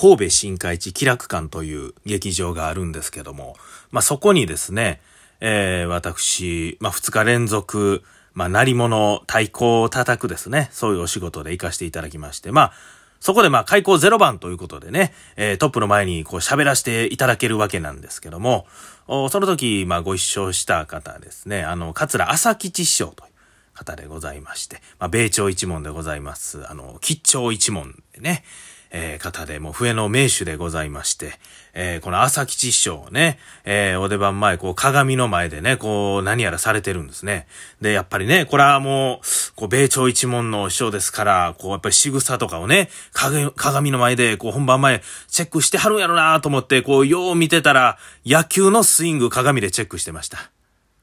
神戸新海地気楽館という劇場があるんですけども、まあ、そこにですね、えー、私、まあ、2日連続、まあ、鳴り物、太鼓を叩くですね、そういうお仕事で行かせていただきまして、まあ、そこでまあ開口0番ということでね、えー、トップの前にこう喋らせていただけるわけなんですけども、その時、まあご一緒した方ですね、あの、桂朝吉師匠という方でございまして、まあ米朝一門でございます、あの、吉兆一門でね、えー、方で、もう笛の名手でございまして、えー、この朝吉師匠ね、えー、お出番前、こう鏡の前でね、こう何やらされてるんですね。で、やっぱりね、これはもう、こう、米朝一門の師匠ですから、こう、やっぱり仕草とかをね、鏡の前で、こう、本番前、チェックしてはるんやろなと思って、こう、よう見てたら、野球のスイング鏡でチェックしてました。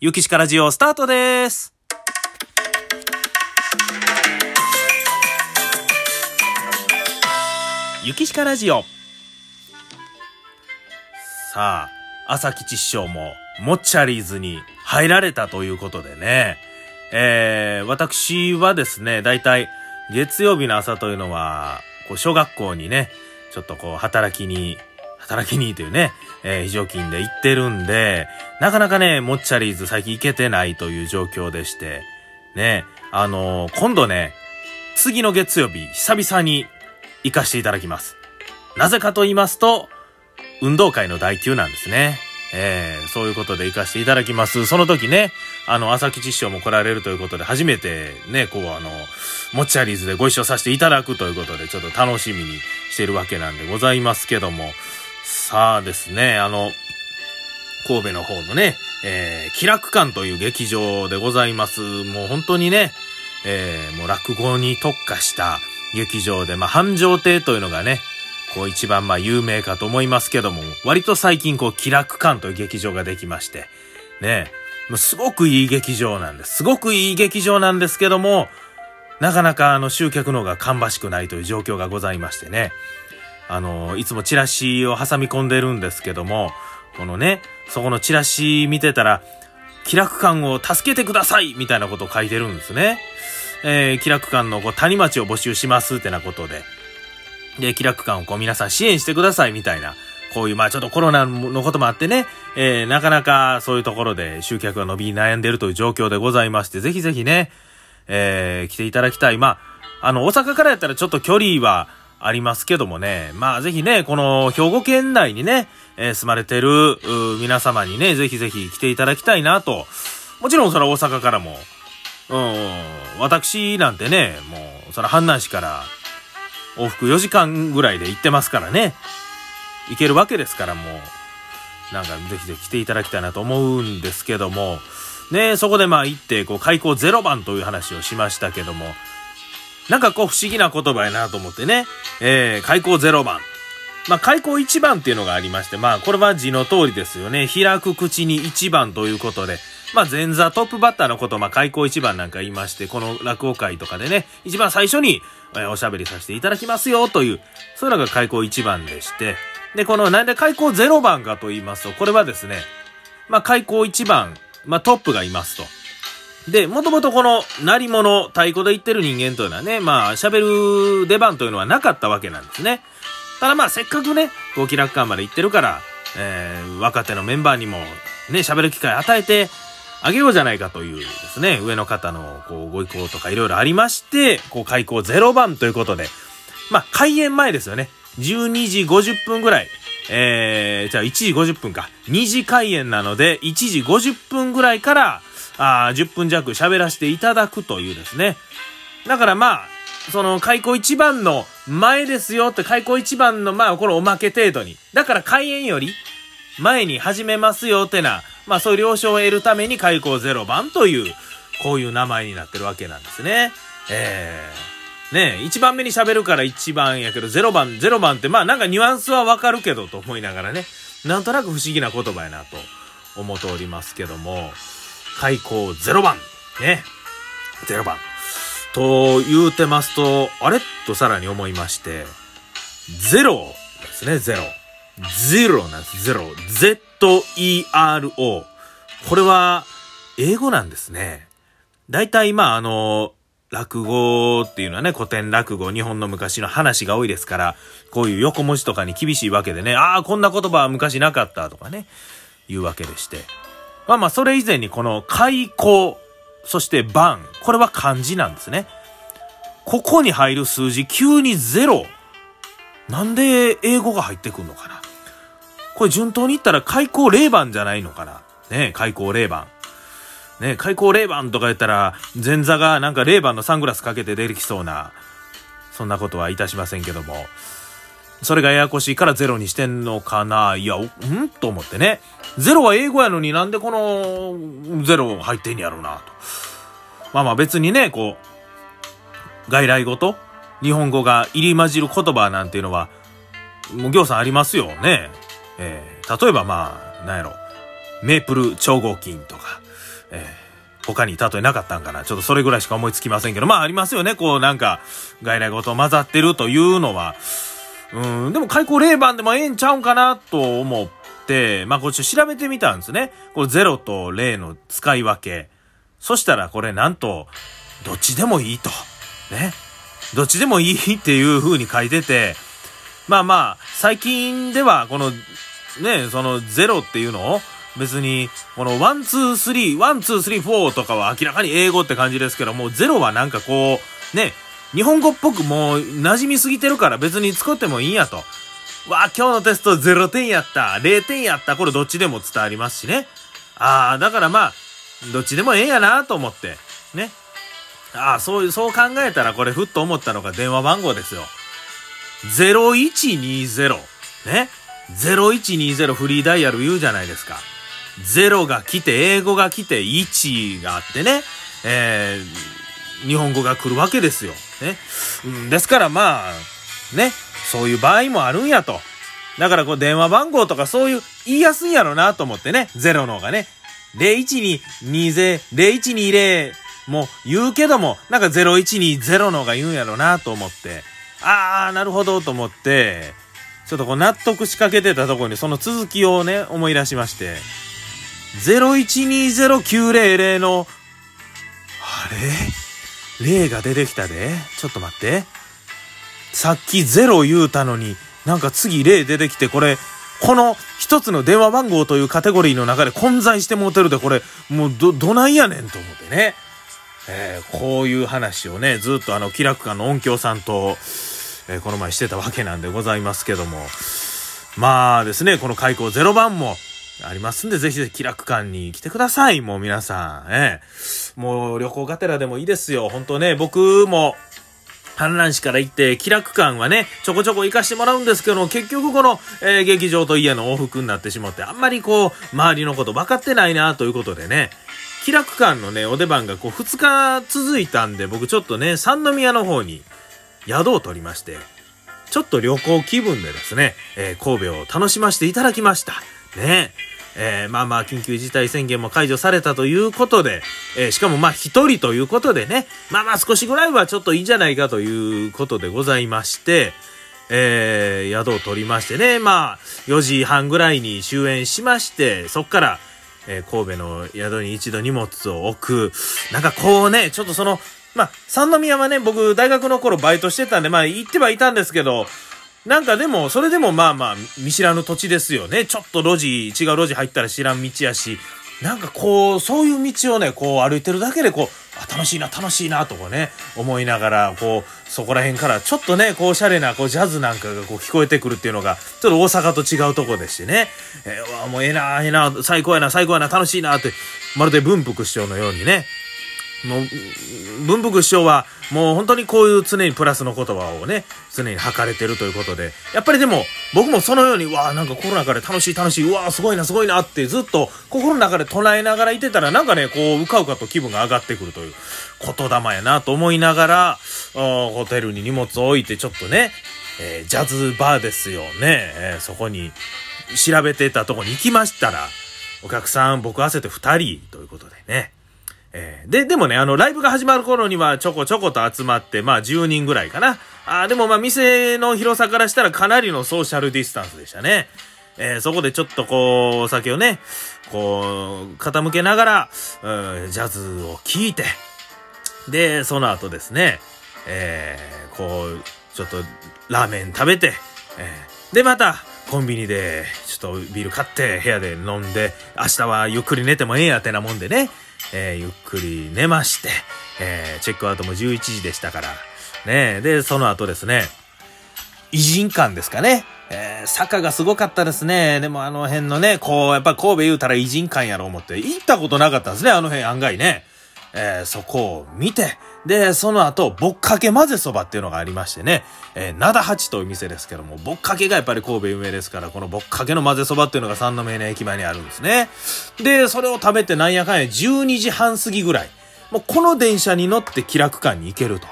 ゆきしからジオスタートです。ゆきしかラジオ。さあ、朝吉師匠も、モッチャリーズに入られたということでね、えー、私はですね、だいたい月曜日の朝というのは、こう小学校にね、ちょっとこう働きに、働きにというね、えー、非常勤で行ってるんで、なかなかね、モッチャリーズ最近行けてないという状況でして、ね、あのー、今度ね、次の月曜日、久々に行かしていただきます。なぜかと言いますと、運動会の代休なんですね。えー、そういうことで行かしていただきます。その時ね、あの、朝吉師匠も来られるということで、初めてね、こう、あの、モッチャリーズでご一緒させていただくということで、ちょっと楽しみにしてるわけなんでございますけども、さあですね、あの、神戸の方のね、えー、気楽館という劇場でございます。もう本当にね、えー、もう落語に特化した、劇場で、まあ、繁盛亭というのがね、こう一番まあ有名かと思いますけども、割と最近こう気楽館という劇場ができまして、ね、もうすごくいい劇場なんです。すごくいい劇場なんですけども、なかなかあの集客の方が芳しくないという状況がございましてね。あの、いつもチラシを挟み込んでるんですけども、このね、そこのチラシ見てたら、気楽館を助けてくださいみたいなことを書いてるんですね。えー、気楽館のこう谷町を募集しますってなことで、で、気楽館をこう皆さん支援してくださいみたいな、こういう、まあちょっとコロナのこともあってね、えー、なかなかそういうところで集客が伸び悩んでるという状況でございまして、ぜひぜひね、えー、来ていただきたい。まあ、あの、大阪からやったらちょっと距離はありますけどもね、まあぜひね、この兵庫県内にね、えー、住まれてる皆様にね、ぜひぜひ来ていただきたいなと。もちろんそれは大阪からもうん、私なんてね、もう、その阪南市から往復4時間ぐらいで行ってますからね。行けるわけですから、もう、なんかぜひぜひ来ていただきたいなと思うんですけども、ね、そこでまあ行って、こう、開口0番という話をしましたけども、なんかこう不思議な言葉やなと思ってね、えー、開口0番。まあ、開口1番っていうのがありまして、まあ、これは字の通りですよね。開く口に1番ということで、まあ、前座トップバッターのことを、まあ、開口一番なんか言いまして、この落語会とかでね、一番最初に、え、おしゃべりさせていただきますよ、という、そういうのが開口一番でして、で、この、なんで開口ゼロ番かと言いますと、これはですね、まあ、開口一番、まあ、トップがいますと。で、もともとこの、鳴り物、太鼓で言ってる人間というのはね、まあ、喋る出番というのはなかったわけなんですね。ただまあ、せっかくね、こう、気楽館まで行ってるから、えー、若手のメンバーにも、ね、喋る機会与えて、あげようじゃないかというですね、上の方のこうご意向とかいろいろありまして、こう開校0番ということで、まあ開演前ですよね。12時50分ぐらい。えー、じゃあ1時50分か。2時開演なので、1時50分ぐらいから、あ10分弱喋らせていただくというですね。だからまあ、その開校一番の前ですよって開校一番のまあこれおまけ程度に。だから開演より前に始めますよってな、まあそういう了承を得るために開口0番という、こういう名前になってるわけなんですね。えー、ねえ、1番目に喋るから1番やけど、0番、0番ってまあなんかニュアンスはわかるけどと思いながらね、なんとなく不思議な言葉やなと思っておりますけども、開口0番、ね、0番。と言うてますと、あれ？とさらに思いまして、0ですね、0。ゼロなんです。ゼロ。Z-E-R-O。これは、英語なんですね。大体、まあ、あの、落語っていうのはね、古典落語、日本の昔の話が多いですから、こういう横文字とかに厳しいわけでね、ああ、こんな言葉は昔なかったとかね、言うわけでして。まあまあ、それ以前にこの開口、そして番、これは漢字なんですね。ここに入る数字、急にゼロ。なんで英語が入ってくんのかな？これ順当に言ったら開口0番じゃないのかな？ね開口0番。ね開口0番とか言ったら、前座がなんか0番のサングラスかけて出てきそうな、そんなことはいたしませんけども。それがややこしいからゼロにしてんのかな？いや、ん？と思ってね。ゼロは英語やのになんでこのゼロ入ってんやろうなと。まあまあ別にね、こう、外来語と日本語が入り混じる言葉なんていうのは、もう行さんありますよね。えー、例えばまあ、なんやろ、メープル超合金とか、えー、他に例えなかったんかなちょっとそれぐらいしか思いつきませんけど、まあありますよね。こうなんか、外来語と混ざってるというのは、うん、でも開口0番でもええんちゃうんかなと思って、まあこっち調べてみたんですね。これ0と0の使い分け。そしたらこれなんと、どっちでもいいと。ね。どっちでもいいっていう風に書いてて、まあまあ、最近ではこの、ね、その0っていうのを、別に、この one、two、three、one、two、three、four とかは明らかに英語って感じですけども、ゼロはなんかこう、ね、日本語っぽくもう馴染みすぎてるから別に作ってもいいんやと。わあ、今日のテスト0点やった、0点やった、これどっちでも伝わりますしね。ああ、だからまあ、どっちでもええやなと思って。ね。あ、そういう、そう考えたらこれふっと思ったのが電話番号ですよ。0120。ね？0120フリーダイヤル言うじゃないですか。0が来て、英語が来て、1があってね。えー、日本語が来るわけですよ。ね？ですからまあ、ね？そういう場合もあるんやと。だからこう電話番号とかそういう言いやすいんやろなと思ってね。ゼロの方がね。0120、0120もう言うけども、なんか0120のが言うんやろなと思って。あー、なるほどと思って、ちょっとこう納得しかけてたところにその続きをね、思い出しまして。0120-900の、あれ？例が出てきたで。ちょっと待って。さっき0言うたのに、なんか次例出てきて、これ、この一つの電話番号というカテゴリーの中で混在してもうてるで、これ、もうど、どないやねんと思ってね。えー、こういう話をね、ずっとあの、気楽館の音響さんと、えー、この前してたわけなんでございますけども。まあですね、この開口0番も、ありますんで、ぜひぜひ気楽館に来てください。もう皆さん。ええ。もう旅行がてらでもいいですよ。本当ね、僕も、観覧市から行って、気楽館はね、ちょこちょこ行かしてもらうんですけども結局この、えー、劇場と家の往復になってしまって、あんまりこう、周りのこと分かってないなということでね、気楽館のね、お出番がこう、2日続いたんで、僕ちょっとね、三宮の方に宿を取りまして、ちょっと旅行気分でですね、えー、神戸を楽しませていただきました。ねえー、まあまあ緊急事態宣言も解除されたということで、えー、しかもまあ一人ということでね、まあまあ少しぐらいはちょっといいんじゃないかということでございまして、えー、宿を取りましてね、まあ4時半ぐらいに終演しまして、そっから、えー、神戸の宿に一度荷物を置く。なんかこうね、ちょっとその、まあ、三宮はね、僕大学の頃バイトしてたんで、まあ行ってはいたんですけど、なんかでも、それでもまあまあ、見知らぬ土地ですよね。ちょっと路地、違う路地入ったら知らん道やし、なんかこう、そういう道をね、こう歩いてるだけでこう、あ、楽しいな、楽しいな、とかね、思いながら、こう、そこら辺からちょっとね、こう、おしゃれな、こう、ジャズなんかがこう、聞こえてくるっていうのが、ちょっと大阪と違うとこでしてね、えー、わもうええな、ええな、最高やな、最高やな、楽しいな、って、まるで文福師匠のようにね、もう、文福師匠は、もう本当にこういう常にプラスの言葉をね、常に吐かれてるということで、やっぱりでも、僕もそのように、わあなんかコロナ禍で楽しい楽しい、うわあすごいなすごいなってずっと心の中で唱えながらいてたら、なんかね、こう、うかうかと気分が上がってくるという言霊やなと思いながら、ホテルに荷物を置いてちょっとね、えー、ジャズバーですよね、えー、そこに調べてたとこに行きましたら、お客さん僕合わせて2人ということでね、えー、で、でもね、あの、ライブが始まる頃にはちょこちょこと集まって、まあ10人ぐらいかな。あでもまあ店の広さからしたらかなりのソーシャルディスタンスでしたね。えー、そこでちょっとこう、お酒をね、こう、傾けながら、うん、ジャズを聴いて、で、その後ですね、えー、こう、ちょっとラーメン食べて、えー、で、また、コンビニで、ちょっとビール買って、部屋で飲んで、明日はゆっくり寝てもええやってなもんでね、え、ゆっくり寝まして、え、チェックアウトも11時でしたから、ねで、その後ですね、偉人館ですかね。えー、坂がすごかったですね。でもあの辺のね、こう、やっぱ神戸言うたら偉人館やろ思って、行ったことなかったですね、あの辺案外ね。えー、そこを見て、で、その後、ぼっかけ混ぜそばっていうのがありましてね、えー、灘八という店ですけども、ぼっかけがやっぱり神戸有名ですから、このぼっかけの混ぜそばっていうのが三宮の駅前にあるんですね。で、それを食べてなんやかんや12時半過ぎぐらい、もうこの電車に乗って気楽館に行けると。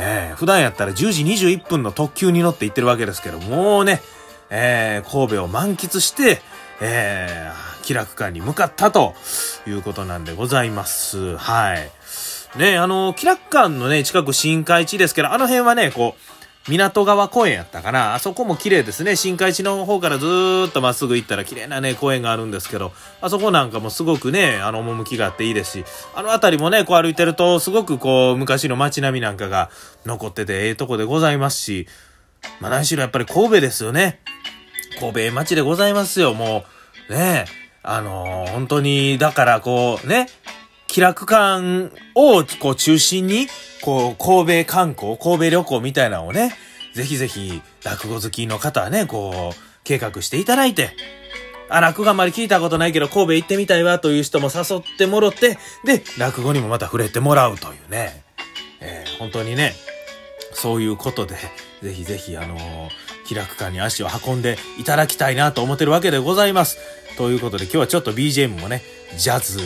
えー、普段やったら10時21分の特急に乗って行ってるわけですけど、もうね、えー、神戸を満喫して、えー、気楽館に向かったということなんでございます。はい。ね、あの、気楽館のね、近く新海地ですけど、あの辺はね、こう、港川公園やったかな。あそこも綺麗ですね。新海地の方からずーっとまっすぐ行ったら綺麗なね、公園があるんですけど、あそこなんかもすごくね、あの、趣があっていいですし、あの辺りもね、こう歩いてると、すごくこう、昔の街並みなんかが残ってて、ええとこでございますし、まあ何しろやっぱり神戸ですよね。神戸町でございますよ、もう。ねえあのー、本当に、だからこう、ね、気楽館をこう中心に、こう、神戸観光、神戸旅行みたいなのをね、ぜひぜひ、落語好きの方はね、こう、計画していただいて、あ、落語あんまり聞いたことないけど、神戸行ってみたいわという人も誘ってもろて、で、落語にもまた触れてもらうというね、えー、本当にね、そういうことで、ぜひぜひ、あのー、気楽館に足を運んでいただきたいなと思ってるわけでございます。ということで今日はちょっと BGM もね、ジャズ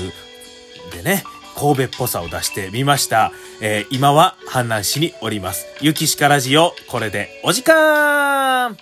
でね、神戸っぽさを出してみました。えー、今は阪南市におります。ゆきしかラジオ、これでお時間